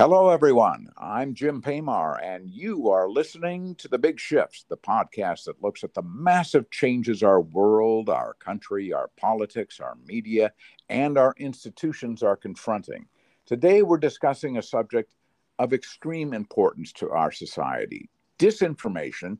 Hello, everyone. I'm Jim Paymar, and you are listening to The Big Shifts, the podcast that looks at the massive changes our world, our country, our politics, our media, and our institutions are confronting. Today, we're discussing a subject of extreme importance to our society disinformation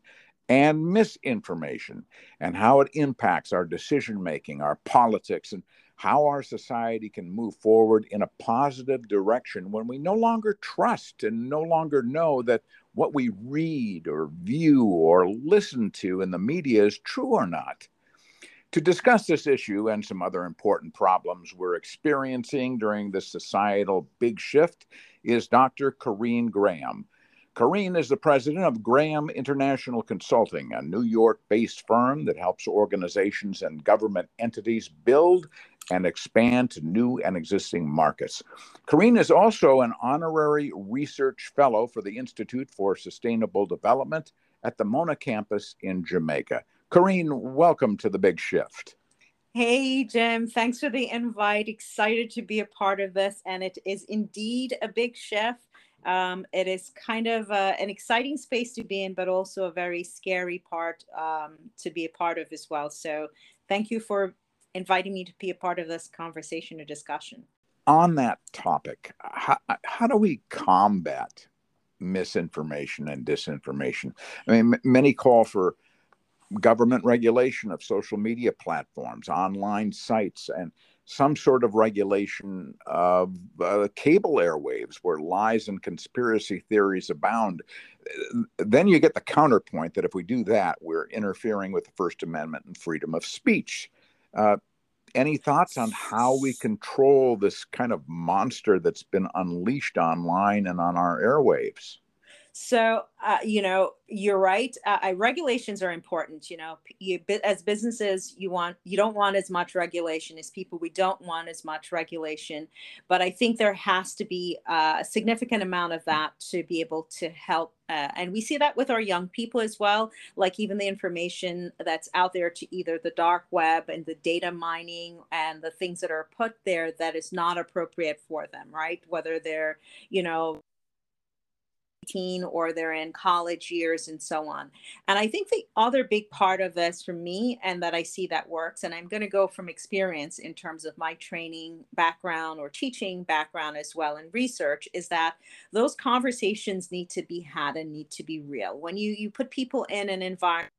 and misinformation, and how it impacts our decision making, our politics, and how our society can move forward in a positive direction when we no longer trust and no longer know that what we read or view or listen to in the media is true or not. To discuss this issue and some other important problems we're experiencing during this societal big shift is Dr. Corrine Graham. Corrine is the president of Graham International Consulting, a New York based firm that helps organizations and government entities build and expand to new and existing markets. Corrine is also an honorary research fellow for the Institute for Sustainable Development at the Mona campus in Jamaica. Corrine, welcome to the Big Shift. Hey, Jim. Thanks for the invite. Excited to be a part of this. And it is indeed a big shift. Um, it is kind of uh, an exciting space to be in, but also a very scary part um, to be a part of as well. So, thank you for inviting me to be a part of this conversation or discussion. On that topic, how, how do we combat misinformation and disinformation? I mean, m- many call for government regulation of social media platforms, online sites, and some sort of regulation of uh, cable airwaves where lies and conspiracy theories abound. Then you get the counterpoint that if we do that, we're interfering with the First Amendment and freedom of speech. Uh, any thoughts on how we control this kind of monster that's been unleashed online and on our airwaves? So, uh, you know, you're right. Uh, regulations are important. You know, you, as businesses, you want you don't want as much regulation as people. We don't want as much regulation, but I think there has to be uh, a significant amount of that to be able to help. Uh, and we see that with our young people as well. Like even the information that's out there to either the dark web and the data mining and the things that are put there that is not appropriate for them, right? Whether they're, you know, or they're in college years and so on. And I think the other big part of this for me, and that I see that works, and I'm going to go from experience in terms of my training background or teaching background as well and research, is that those conversations need to be had and need to be real. When you you put people in an environment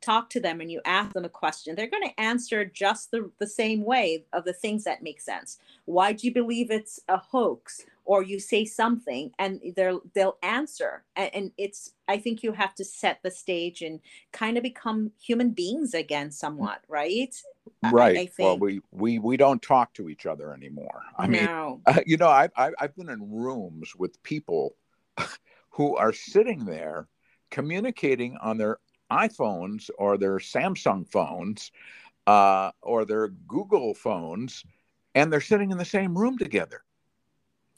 talk to them and you ask them a question, they're going to answer just the, the same way of the things that make sense. Why do you believe it's a hoax? Or you say something and they'll they'll answer. And, and it's I think you have to set the stage and kind of become human beings again somewhat, right? Right. I, I well, we, we we don't talk to each other anymore. I mean, no. uh, you know, I, I I've been in rooms with people who are sitting there communicating on their iPhones or their Samsung phones uh, or their Google phones, and they're sitting in the same room together.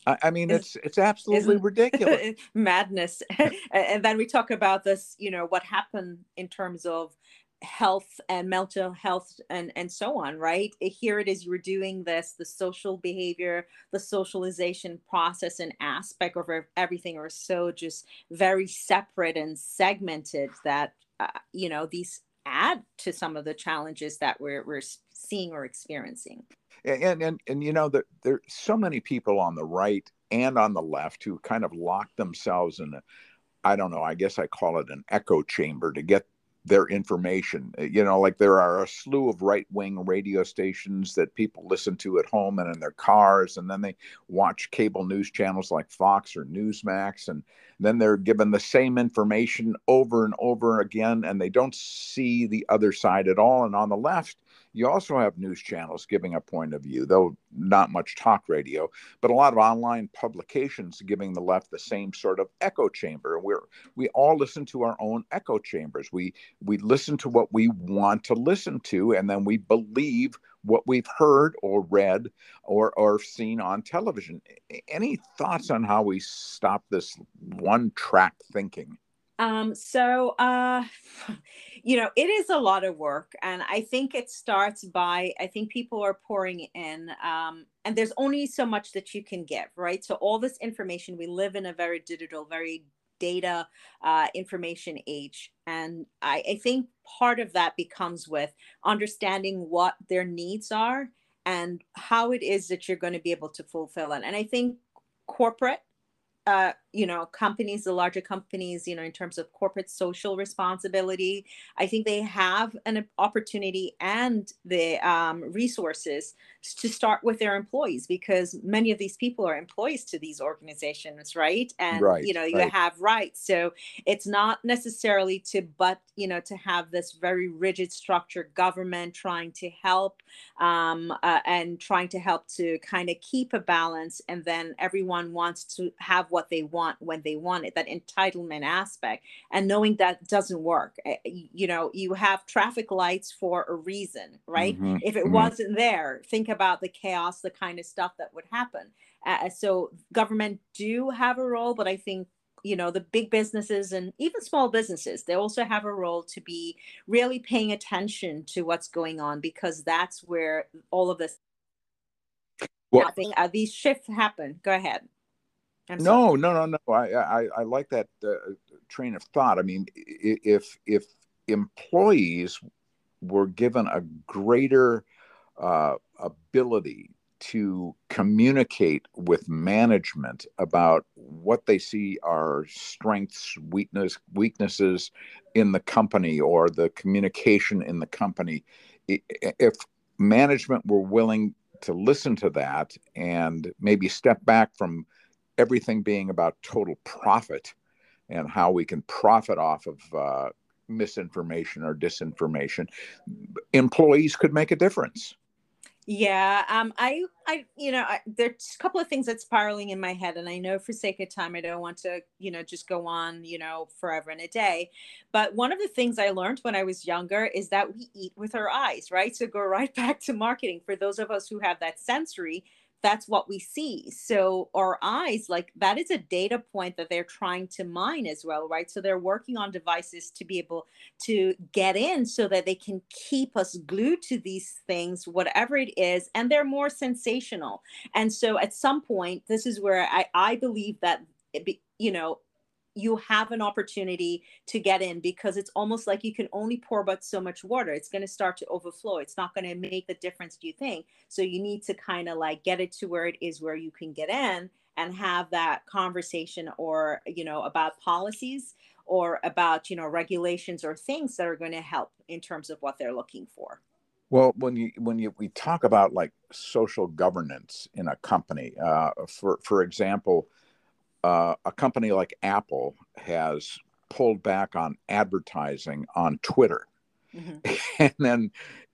I, I mean, it's it's absolutely ridiculous, madness. and then we talk about this, you know, what happened in terms of health and mental health and and so on right here it is you're doing this the social behavior the socialization process and aspect of everything are so just very separate and segmented that uh, you know these add to some of the challenges that we're, we're seeing or experiencing. And and and you know there, there's so many people on the right and on the left who kind of lock themselves in a I don't know, I guess I call it an echo chamber to get their information. Uh, you know, like there are a slew of right wing radio stations that people listen to at home and in their cars, and then they watch cable news channels like Fox or Newsmax, and then they're given the same information over and over again, and they don't see the other side at all. And on the left, you also have news channels giving a point of view, though not much talk radio, but a lot of online publications giving the left the same sort of echo chamber. We're we all listen to our own echo chambers. We we listen to what we want to listen to, and then we believe what we've heard or read or or seen on television. Any thoughts on how we stop this one track thinking? Um, so, uh, you know, it is a lot of work. And I think it starts by, I think people are pouring in, um, and there's only so much that you can give, right? So, all this information, we live in a very digital, very data uh, information age. And I, I think part of that becomes with understanding what their needs are and how it is that you're going to be able to fulfill it. And I think corporate uh, you know companies the larger companies you know in terms of corporate social responsibility i think they have an opportunity and the um, resources to start with their employees because many of these people are employees to these organizations right and right, you know you right. have rights so it's not necessarily to but you know to have this very rigid structure government trying to help um, uh, and trying to help to kind of keep a balance and then everyone wants to have what they want want when they want it, that entitlement aspect, and knowing that doesn't work. Eh, you know, you have traffic lights for a reason, right? Mm-hmm. If it mm-hmm. wasn't there, think about the chaos, the kind of stuff that would happen. Uh, so government do have a role, but I think you know the big businesses and even small businesses they also have a role to be really paying attention to what's going on because that's where all of this well, uh, these shifts happen go ahead no, no, no, no. I, I, I like that uh, train of thought. I mean, if if employees were given a greater uh, ability to communicate with management about what they see are strengths, weakness, weaknesses in the company or the communication in the company. If management were willing to listen to that and maybe step back from everything being about total profit and how we can profit off of uh, misinformation or disinformation, employees could make a difference. Yeah, um, I, I, you know, I, there's a couple of things that's spiraling in my head, and I know for sake of time, I don't want to, you know, just go on, you know, forever and a day. But one of the things I learned when I was younger is that we eat with our eyes, right? So go right back to marketing for those of us who have that sensory that's what we see. So our eyes, like that is a data point that they're trying to mine as well, right? So they're working on devices to be able to get in so that they can keep us glued to these things, whatever it is, and they're more sensational. And so at some point, this is where I, I believe that, you know, you have an opportunity to get in because it's almost like you can only pour but so much water. It's going to start to overflow. It's not going to make the difference, do you think? So you need to kind of like get it to where it is where you can get in and have that conversation or, you know, about policies or about, you know, regulations or things that are going to help in terms of what they're looking for. Well, when you when you we talk about like social governance in a company, uh, for for example, uh, a company like Apple has pulled back on advertising on Twitter. Mm-hmm. And then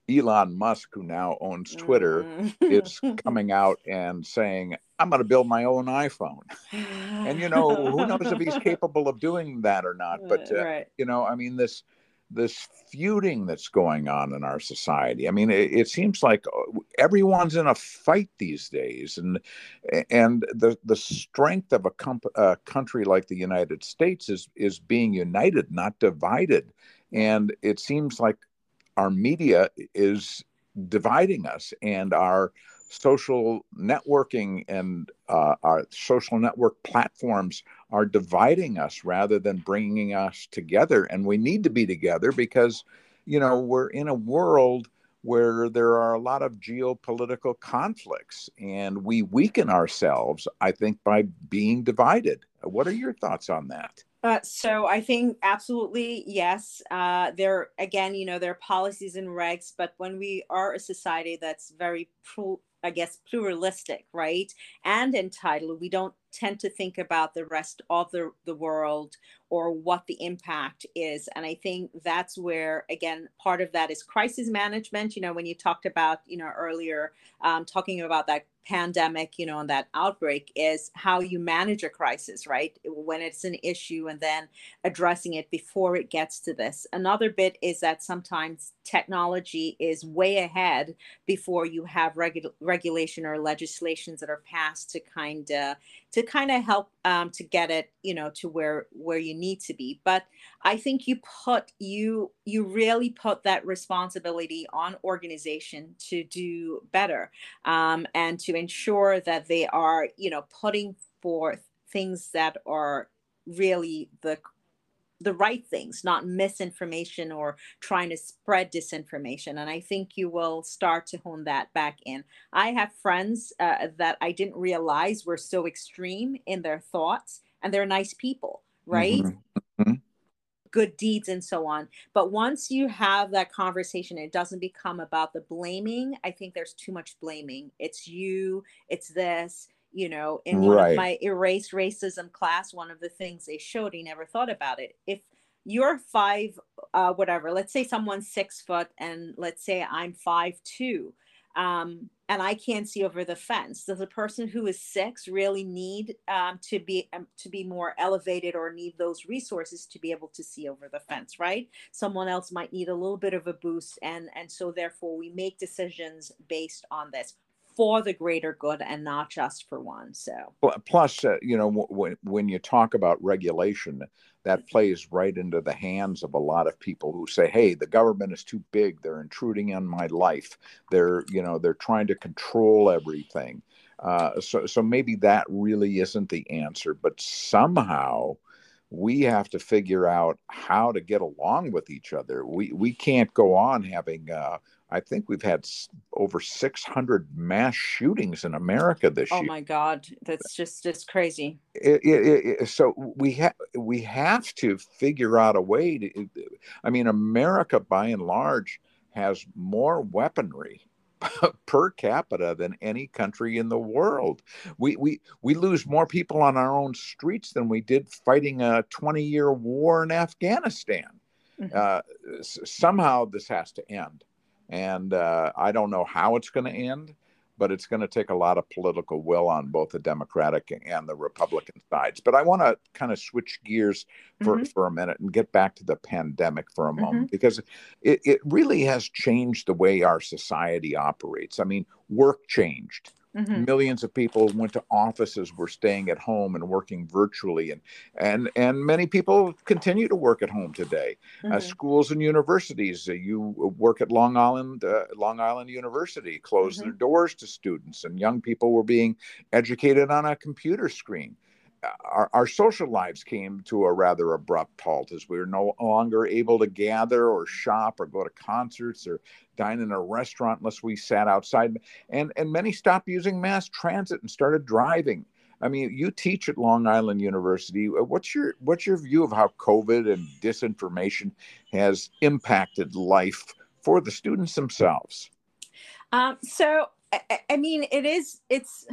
Elon Musk, who now owns Twitter, mm-hmm. is coming out and saying, I'm going to build my own iPhone. and, you know, who knows if he's capable of doing that or not. But, uh, right. you know, I mean, this this feuding that's going on in our society. I mean, it, it, seems like uh, everyone's in a fight these days, and and the the strength of a, comp- a country like the United States is is being united, not divided. And it seems like our media is dividing us, and our social networking and uh, our social network platforms are dividing us rather than bringing us together. And we need to be together because, you know, we're in a world where there are a lot of geopolitical conflicts and we weaken ourselves, I think, by being divided. What are your thoughts on that? Uh, so I think absolutely yes. Uh, there again, you know, there are policies and regs, but when we are a society that's very pro- I guess, pluralistic, right? And entitled. We don't tend to think about the rest of the, the world or what the impact is. And I think that's where, again, part of that is crisis management. You know, when you talked about, you know, earlier, um, talking about that pandemic, you know, and that outbreak is how you manage a crisis, right? When it's an issue and then addressing it before it gets to this. Another bit is that sometimes technology is way ahead before you have regu- regulation or legislations that are passed to kind of to kind of help um, to get it, you know, to where where you need to be but i think you put you you really put that responsibility on organization to do better um, and to ensure that they are you know putting forth things that are really the the right things, not misinformation or trying to spread disinformation. And I think you will start to hone that back in. I have friends uh, that I didn't realize were so extreme in their thoughts, and they're nice people, right? Mm-hmm. mm-hmm. Good deeds and so on. But once you have that conversation, it doesn't become about the blaming. I think there's too much blaming. It's you, it's this you know in one right. of my erased racism class one of the things they showed he never thought about it if you're five uh, whatever let's say someone's six foot and let's say i'm five two um, and i can't see over the fence. Does a person who is six really need um, to be um, to be more elevated or need those resources to be able to see over the fence right? Someone else might need a little bit of a boost and and so therefore we make decisions based on this for the greater good and not just for one. So, plus, uh, you know, when when you talk about regulation, that plays right into the hands of a lot of people who say, "Hey, the government is too big. They're intruding on my life. They're, you know, they're trying to control everything." Uh, so, so maybe that really isn't the answer, but somehow we have to figure out how to get along with each other. We we can't go on having uh, I think we've had over 600 mass shootings in America this oh year. Oh my God, that's just just crazy. It, it, it, so we have we have to figure out a way to. I mean, America by and large has more weaponry per capita than any country in the world. We we we lose more people on our own streets than we did fighting a 20 year war in Afghanistan. Mm-hmm. Uh, somehow this has to end. And uh, I don't know how it's going to end, but it's going to take a lot of political will on both the Democratic and the Republican sides. But I want to kind of switch gears for, mm-hmm. for a minute and get back to the pandemic for a moment mm-hmm. because it, it really has changed the way our society operates. I mean, work changed. Mm-hmm. Millions of people went to offices, were staying at home and working virtually, and and and many people continue to work at home today. Uh, mm-hmm. Uh, schools and universities, uh, you work at Long Island, uh, Long Island University, closed mm-hmm. their doors to students, and young people were being educated on a computer screen our, our, social lives came to a rather abrupt halt as we were no longer able to gather or shop or go to concerts or dine in a restaurant unless we sat outside. And, and many stopped using mass transit and started driving. I mean, you teach at Long Island University. Uh, what's your what's your view of how COVID and disinformation has impacted life for the students themselves? Um, so, I, I mean, it is it's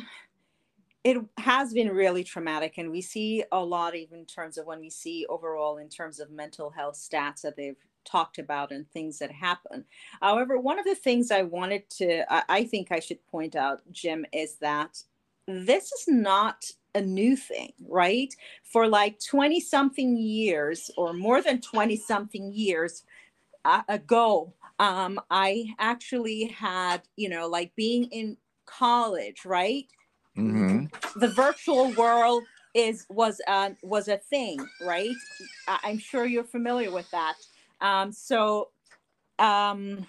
it has been really traumatic and we see a lot even in terms of when we see overall in terms of mental health stats that they've talked about and things that happen. However one of the things i wanted to i think i should point out jim is that this is not a new thing right? For like 20 something years or more than 20 something years uh, ago um, i actually had you know like being in college right Mm-hmm. The virtual world is was uh, was a thing, right? I- am sure you're familiar with that. Um, so, um,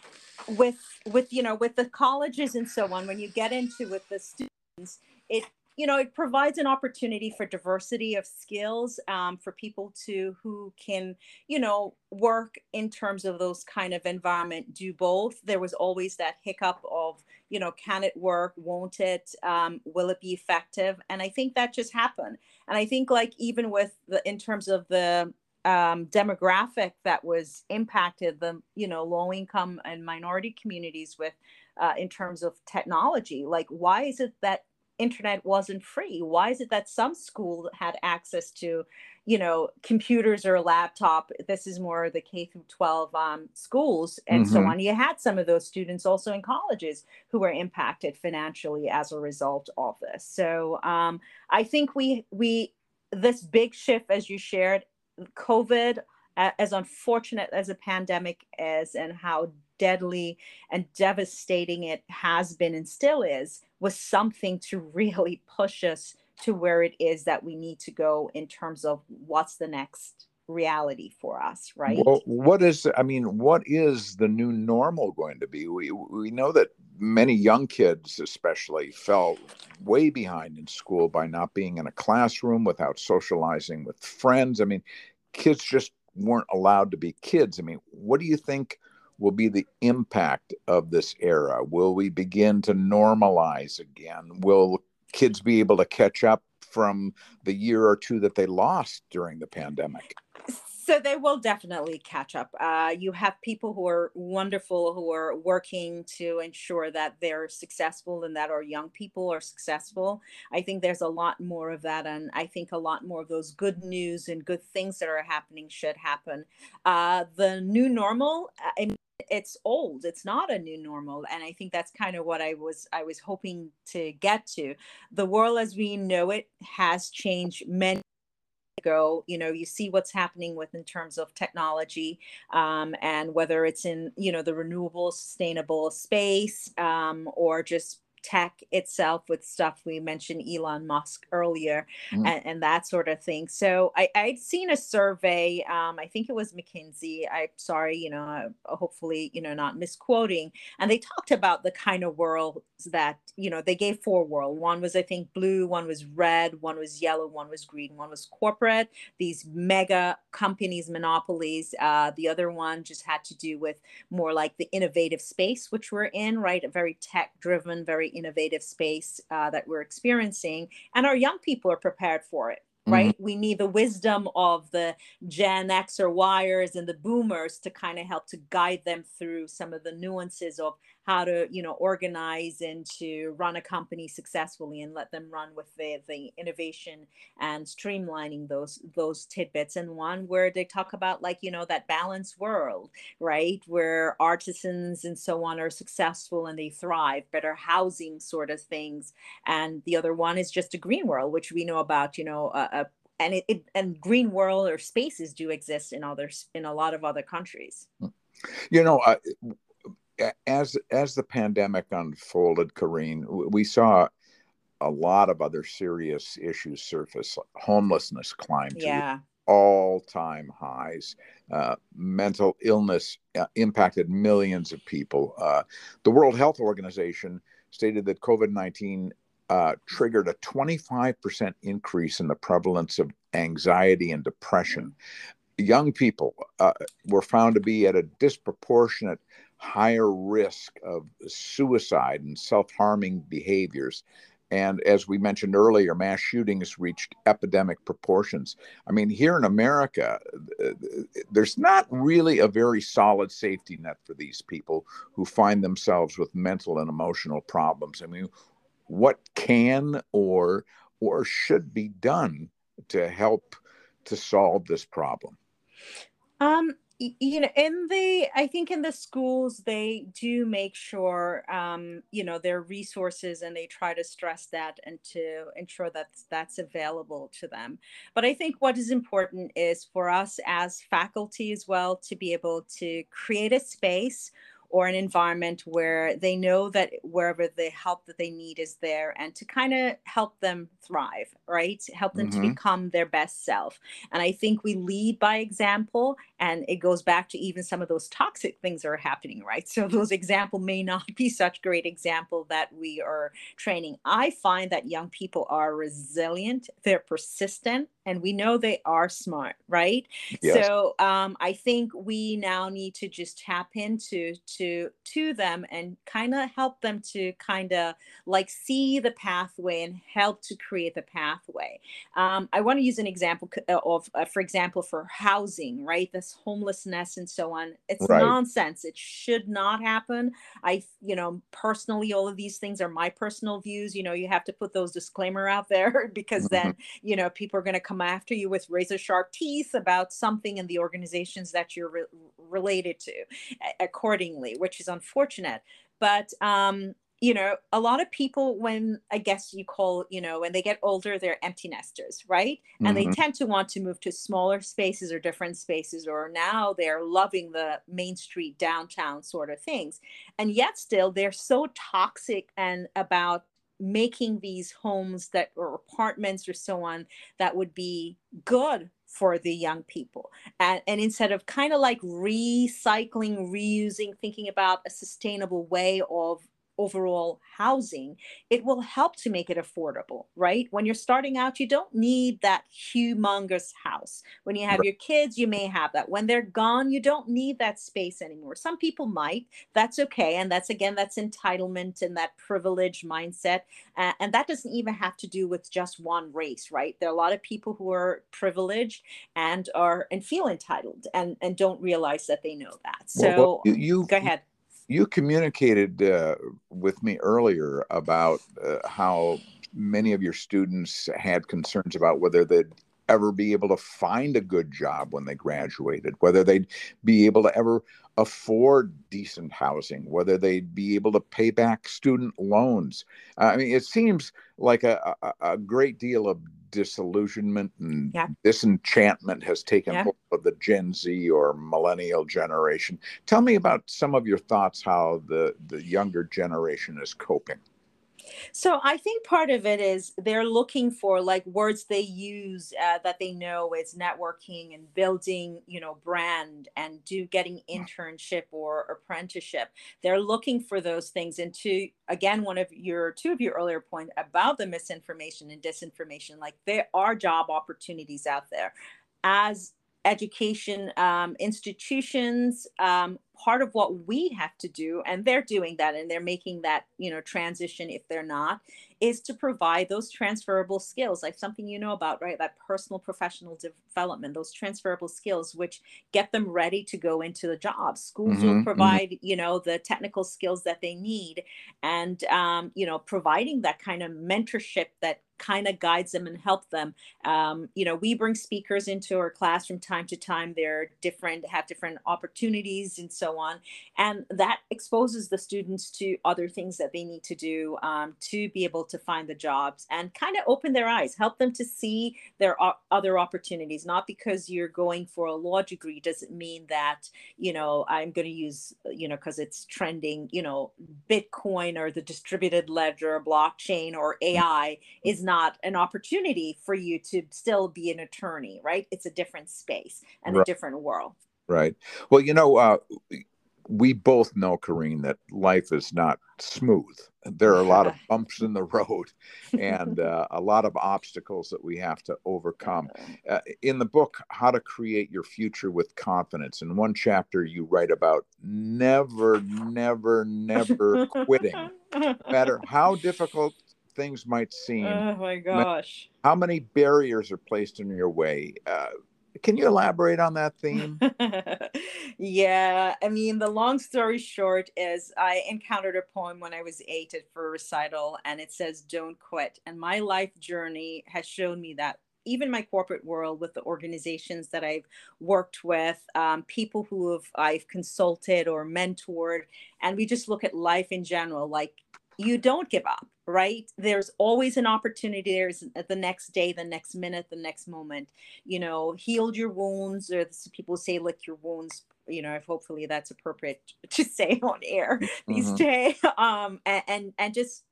with with you know with the colleges and so on, when you get into with the students, it you know it provides an opportunity for diversity of skills um, for people to who can you know work in terms of those kind of environment do both. There was always that hiccup of you know can it work? Won't it? Um, will it be effective? And i think that just happened. And i think like even with the in terms of the um, demographic that was impacted the you know low income and minority communities with uh, in terms of technology like why is it that internet wasn't free. Why is it that some school had access to you know computers or a laptop? This is more the k through 12 um, schools and mm-hmm. so on. You had some of those students also in colleges who were impacted financially as a result of this. So um, i think we we this big shift as you shared covid as unfortunate as a pandemic is and how deadly and devastating it has been and still is was something to really push us to where it is that we need to go in terms of what's the next reality for us right? Well what is i mean what is the new normal going to be? We we know that many young kids especially fell way behind in school by not being in a classroom without socializing with friends. I mean kids just weren't allowed to be kids. I mean what do you think will be the impact of this era will we begin to normalize again will kids be able to catch up from the year or two that they lost during the pandemic so they will definitely catch up. Uh, you have people who are wonderful who are working to ensure that they're successful and that our young people are successful. I think there's a lot more of that, and I think a lot more of those good news and good things that are happening should happen. Uh, the new normal. Mean, it's old it's not a new normal and i think that's kind of what i was i was hoping to get to. The world as we know it has changed many ago you know you see what's happening with in terms of technology um, and whether it's in you know the renewable sustainable space um, or just tech itself with stuff we mentioned Elon Musk earlier mm-hmm. and, and, that sort of thing. So I, I'd seen a survey, um, I think it was McKinsey. I'm sorry, you know, uh, hopefully, you know, not misquoting. And they talked about the kind of world that, you know, they gave four world. One was, I think, blue, one was red, one was yellow, one was green, one was corporate, these mega companies, monopolies. Uh, the other one just had to do with more like the innovative space, which we're in, right? A very tech driven, very innovative space uh, that we're experiencing, and our young people are prepared for it. Mm-hmm. Right. Mm-hmm. We need the wisdom of the Gen X or Yers and the boomers to kind of help to guide them through some of the nuances of how to you know organize and to run a company successfully and let them run with the, the innovation and streamlining those those tidbits and one where they talk about like you know that balanced world right where artisans and so on are successful and they thrive better housing sort of things and the other one is just a green world which we know about you know a, a and it, it, and green world or spaces do exist in others in a lot of other countries. Hmm. You know as as the pandemic unfolded, Corrine, we saw a lot of other serious issues surface. Homelessness climbed yeah. to all-time highs. Uh, mental illness uh, impacted millions of people. Uh, the World Health Organization stated that COVID nineteen uh, triggered a 25% increase in the prevalence of anxiety and depression. Young people uh, were found to be at a disproportionate higher risk of suicide and self harming behaviors. And as we mentioned earlier, mass shootings reached epidemic proportions. I mean, here in America, there's not really a very solid safety net for these people who find themselves with mental and emotional problems. I mean, what can or or should be done to help to solve this problem? Um, you know in the i think in the schools they do make sure um you know their resources and they try to stress that and to ensure that that's available to them. But i think what is important is for us as faculty as well to be able to create a space or an environment where they know that wherever the help that they need is there and to kind of help them thrive, right? Help them mm-hmm. to become their best self. And I think we lead by example and it goes back to even some of those toxic things that are happening, right? So those example may not be such great example that we are training. I find that young people are resilient, they're persistent, and we know they are smart, right? Yes. So um, I think we now need to just tap into to to them and kind of help them to kind of like see the pathway and help to create the pathway. Um, I want to use an example uh, of, uh, for example, for housing, right? This homelessness and so on. It's right. nonsense. It should not happen. I, you know, personally, all of these things are my personal views. You know, you have to put those disclaimer out there because mm-hmm. then, you know, people are going to come come after you with razor sharp teeth about something in the organizations that you're re- related to accordingly, which is unfortunate. But um, you know, a lot of people, when I guess you call, you know, when they get older, they're empty nesters, right? And mm-hmm. they tend to want to move to smaller spaces or different spaces, or now they're loving the main street, downtown sort of things. And yet, still, they're so toxic and about making these homes that or apartments or so on that would be good for the young people. And, and instead of kind of like recycling reusing thinking about a sustainable way of overall housing, it will help to make it affordable, right? When you're starting out, you don't need that humongous house. When you have right. your kids, you may have that. When they're gone, you don't need that space anymore. Some people might. That's okay. And that's again, that's entitlement and that privilege mindset. Uh, and that doesn't even have to do with just one race, right? There are a lot of people who are privileged and are and feel entitled and, and don't realize that they know that. So well, well, you go ahead you communicated uh, with me earlier about uh, how many of your students had concerns about whether they'd ever be able to find a good job when they graduated, whether they'd be able to ever afford decent housing, whether they'd be able to pay back student loans. I mean, it seems like a, a, a great deal of disillusionment and yeah. disenchantment has taken yeah. hold of the Gen Z or millennial generation. Tell me about some of your thoughts how the, the younger generation is coping. So I think part of it is they're looking for like words they use uh, that they know is networking and building, you know, brand and do getting internship or apprenticeship. They're looking for those things. And to again, one of your two of your earlier point about the misinformation and disinformation, like there are job opportunities out there as education um, institutions um, part of what we have to do and they're doing that and they're making that you know transition if they're not is to provide those transferable skills like something you know about right that personal professional development those transferable skills which get them ready to go into the job schools mm-hmm, will mm-hmm. provide mm-hmm. you know the technical skills that they need and um, you know providing that kind of mentorship that kind of guides them and help them. Um, you know, we bring speakers into our class from time to time. They're different, have different opportunities and so on. And that exposes the students to other things that they need to do um, to be able to find the jobs and kind of open their eyes, help them to see their other opportunities. Not because you're going for a law degree doesn't mean that, you know, I'm going to use, you know, because it's trending, you know, Bitcoin or the distributed ledger, blockchain or AI is not an opportunity for you to still be an attorney, right? It's a different space and right. a different world. Right. Well, you know, uh, we both know, Corrine, that life is not smooth. There are a lot of bumps in the road and uh, a lot of obstacles that we have to overcome. Uh, in the book, How to Create Your Future with Confidence, in one chapter, you write about never, never, never quitting. No matter how difficult things might seem. Oh my gosh. How many barriers are placed in your way? Uh, can you elaborate on that theme? yeah, I mean, the long story short is I encountered a poem when I was eight at for recital, and it says, Don't quit. And my life journey has shown me that even my corporate world with the organizations that I've worked with, um, people who have I've consulted or mentored, and we just look at life in general. Like you don't give up right? There's always an opportunity. There's the next day the next minute the next moment. You know healed your wounds or people say lick your wounds you know if hopefully that's appropriate to say on air mm-hmm. these days um and, and and just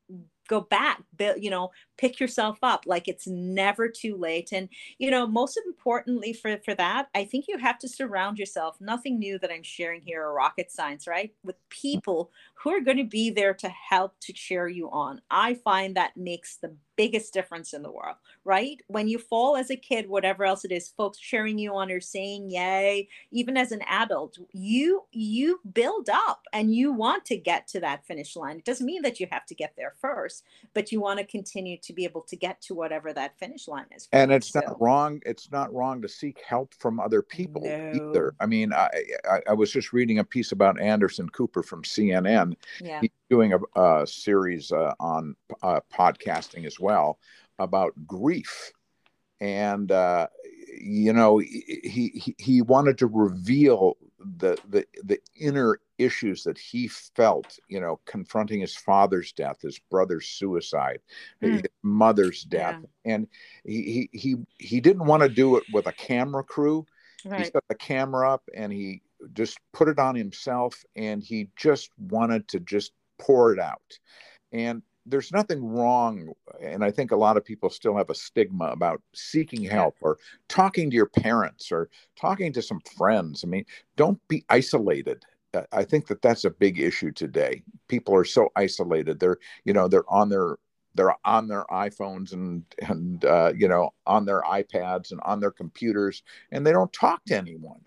go back build, you know pick yourself up like it's never too late and you know most importantly for for that i think you have to surround yourself nothing new that i'm sharing here or rocket science right with people who are going to be there to help to cheer you on i find that makes the biggest difference in the world, right? When you fall as a kid, whatever else it is, folks cheering you on or saying yay, even as an adult, you you build up and you want to get to that finish line. It doesn't mean that you have to get there first, but you want to continue to be able to get to whatever that finish line is. And it's not wrong. It's not wrong to seek help from other people no. either. I mean, I, I, I was just reading a piece about Anderson Cooper from CNN. Yeah. He's doing a, a series uh, on uh, podcasting as well well about grief and uh, you know he, he he wanted to reveal the the the inner issues that he felt you know confronting his father's death his brother's suicide mm. his mother's death yeah. and he, he he he didn't want to do it with a camera crew right. he set the camera up and he just put it on himself and he just wanted to just pour it out and there's nothing wrong and i think a lot of people still have a stigma about seeking help or talking to your parents or talking to some friends. I mean don't be isolated. I think that that's a big issue today. People are so isolated. They're you know they're on their they're on their iPhones and and uh, you know on their iPads and on their computers, and they don't talk to anyone.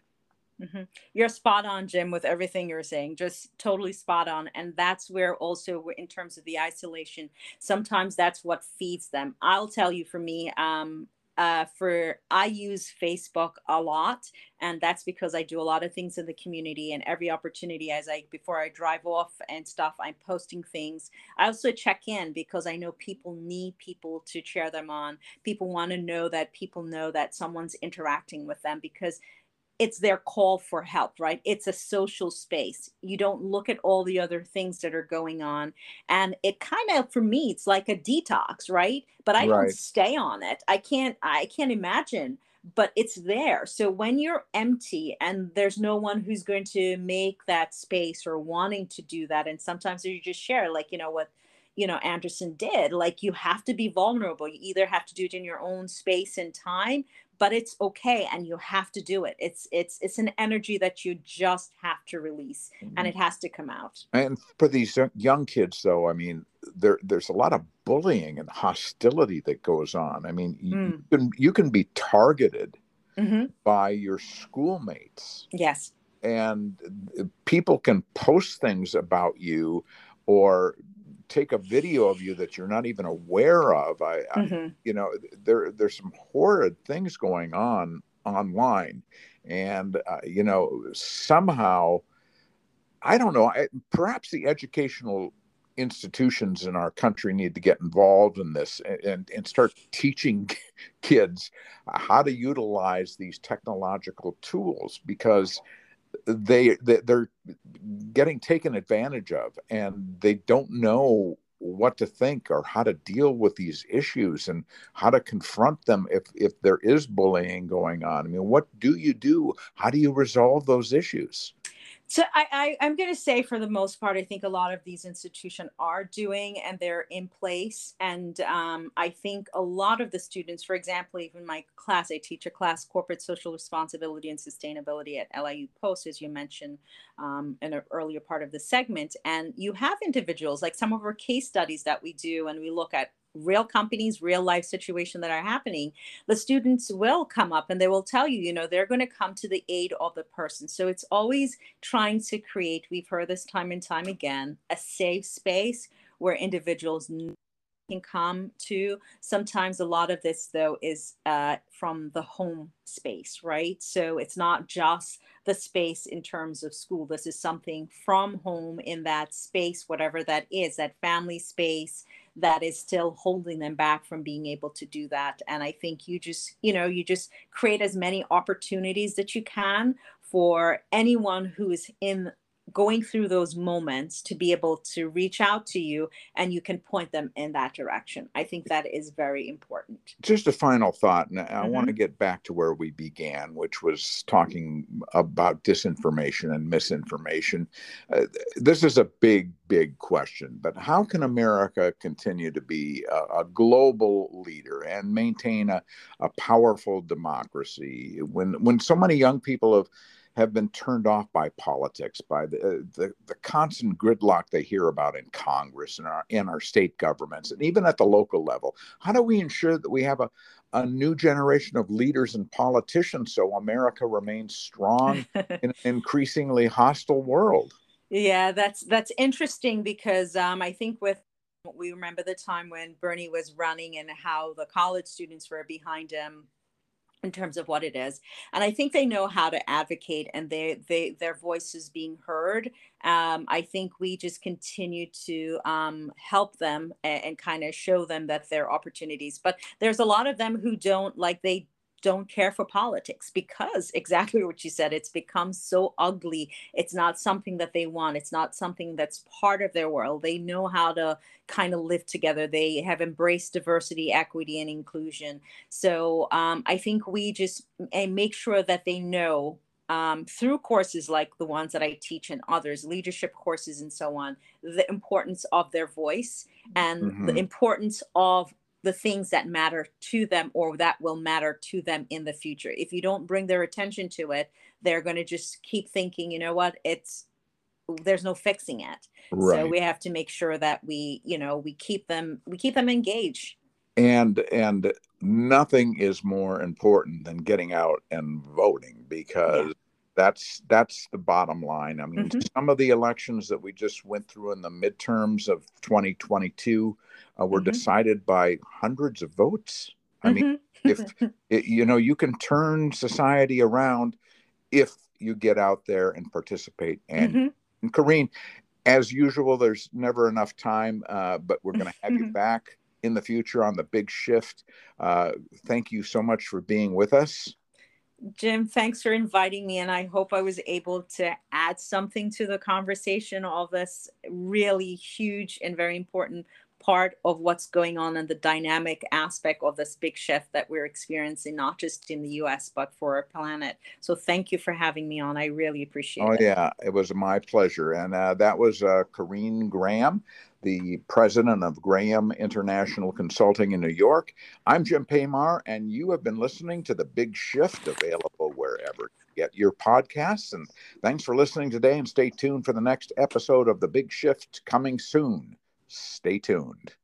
Mm-hmm. You're spot on, Jim, with everything you're saying. Just totally spot on. And that's where also, in terms of the isolation, sometimes that's what feeds them. I'll tell you, for me, um, uh, for I use Facebook a lot, and that's because I do a lot of things in the community. And every opportunity, as I before I drive off and stuff, I'm posting things. I also check in because I know people need people to share them on. People want to know that people know that someone's interacting with them because it's their call for help, right? It's a social space. You don't look at all the other things that are going on. And it kind of, for me, it's like a detox, right? But I right. don't stay on it. I can't, I can't imagine, but it's there. So when you're empty and there's no one who's going to make that space or wanting to do that, and sometimes you just share, like, you know, what, you know, Anderson did, like you have to be vulnerable. You either have to do it in your own space and time, but it's okay and you have to do it it's it's it's an energy that you just have to release mm-hmm. and it has to come out and for these young kids though i mean there there's a lot of bullying and hostility that goes on i mean mm. you can you can be targeted mm-hmm. by your schoolmates yes and people can post things about you or take a video of you that you're not even aware of. I, mm-hmm. I you know, there there's some horrid things going on online, and uh, you know, somehow, I don't know. I, perhaps the educational institutions in our country need to get involved in this and, and start teaching kids how to utilize these technological tools because they, they they're getting taken advantage of and they don't know what to think or how to deal with these issues and how to confront them if if there is bullying going on. I mean what do you do? How do you resolve those issues so I, I am going to say for the most part, I think a lot of these institutions are doing and they're in place. And um, I think a lot of the students, for example, even my class, I teach a class, corporate social responsibility and sustainability at LIU Post, as you mentioned um, in an earlier part of the segment. And you have individuals like some of our case studies that we do, and we look at real companies, real life situation that are happening, the students will come up and they will tell you, you know, they're going to come to the aid of the person. So it's always trying to create, we've heard this time and time again, a safe space where individuals can come to. Sometimes a lot of this, though, is uh, from the home space, right? So it's not just the space in terms of school. This is something from home in that space, whatever that is, that family space that is still holding them back from being able to do that. And I think you just, you know, you just create as many opportunities that you can for anyone who is in going through those moments to be able to reach out to you and you can point them in that direction. I think that is very important. Just a final thought, and I mm-hmm. want to get back to where we began, which was talking about disinformation and misinformation. Uh, this is a big, big question, but how can America continue to be a, a global leader and maintain a, a powerful democracy when when so many young people have have been turned off by politics, by the, uh, the, the constant gridlock they hear about in Congress and our in our state governments and even at the local level. How do we ensure that we have a, a new generation of leaders and politicians so America remains strong in an increasingly hostile world? Yeah, that's that's interesting because um, I think with we remember the time when Bernie was running and how the college students were behind him in terms of what it is and i think they know how to advocate and they they their voice is being heard um, i think we just continue to um, help them and, and kind of show them that there are opportunities but there's a lot of them who don't like they don't care for politics because exactly what you said it's become so ugly. It's not something that they want. It's not something that's part of their world. They know how to kind of live together. They have embraced diversity equity and inclusion. So um, i think we just and make sure that they know um, through courses like the ones that I teach and others, leadership courses and so on, the importance of their voice and mm-hmm. the importance of the things that matter to them or that will matter to them in the future. If you don't bring their attention to it, they're going to just keep thinking, you know what, it's there's no fixing it. Right. So we have to make sure that we, you know, we keep them we keep them engaged. And and nothing is more important than getting out and voting because yeah. That's that's the bottom line. I mean, mm-hmm. some of the elections that we just went through in the midterms of 2022 uh, were mm-hmm. decided by hundreds of votes. I mean, mm-hmm. if it, you know, you can turn society around if you get out there and participate. And, mm-hmm. and Corrine, as usual, there's never enough time, uh, but we're going to have you mm-hmm. back in the future on the big shift. Uh, thank you so much for being with us. Jim, thanks for inviting me. And I hope I was able to add something to the conversation, all this really huge and very important part of what's going on and the dynamic aspect of this big shift that we're experiencing, not just in the US, but for our planet. So thank you for having me on. I really appreciate oh, it. Oh, yeah, it was my pleasure. And uh, that was uh, Corrine Graham, the president of Graham International Consulting in New York. I'm Jim Paymar, and you have been listening to The Big Shift, available wherever you get your podcasts. And thanks for listening today, and stay tuned for the next episode of The Big Shift coming soon. Stay tuned.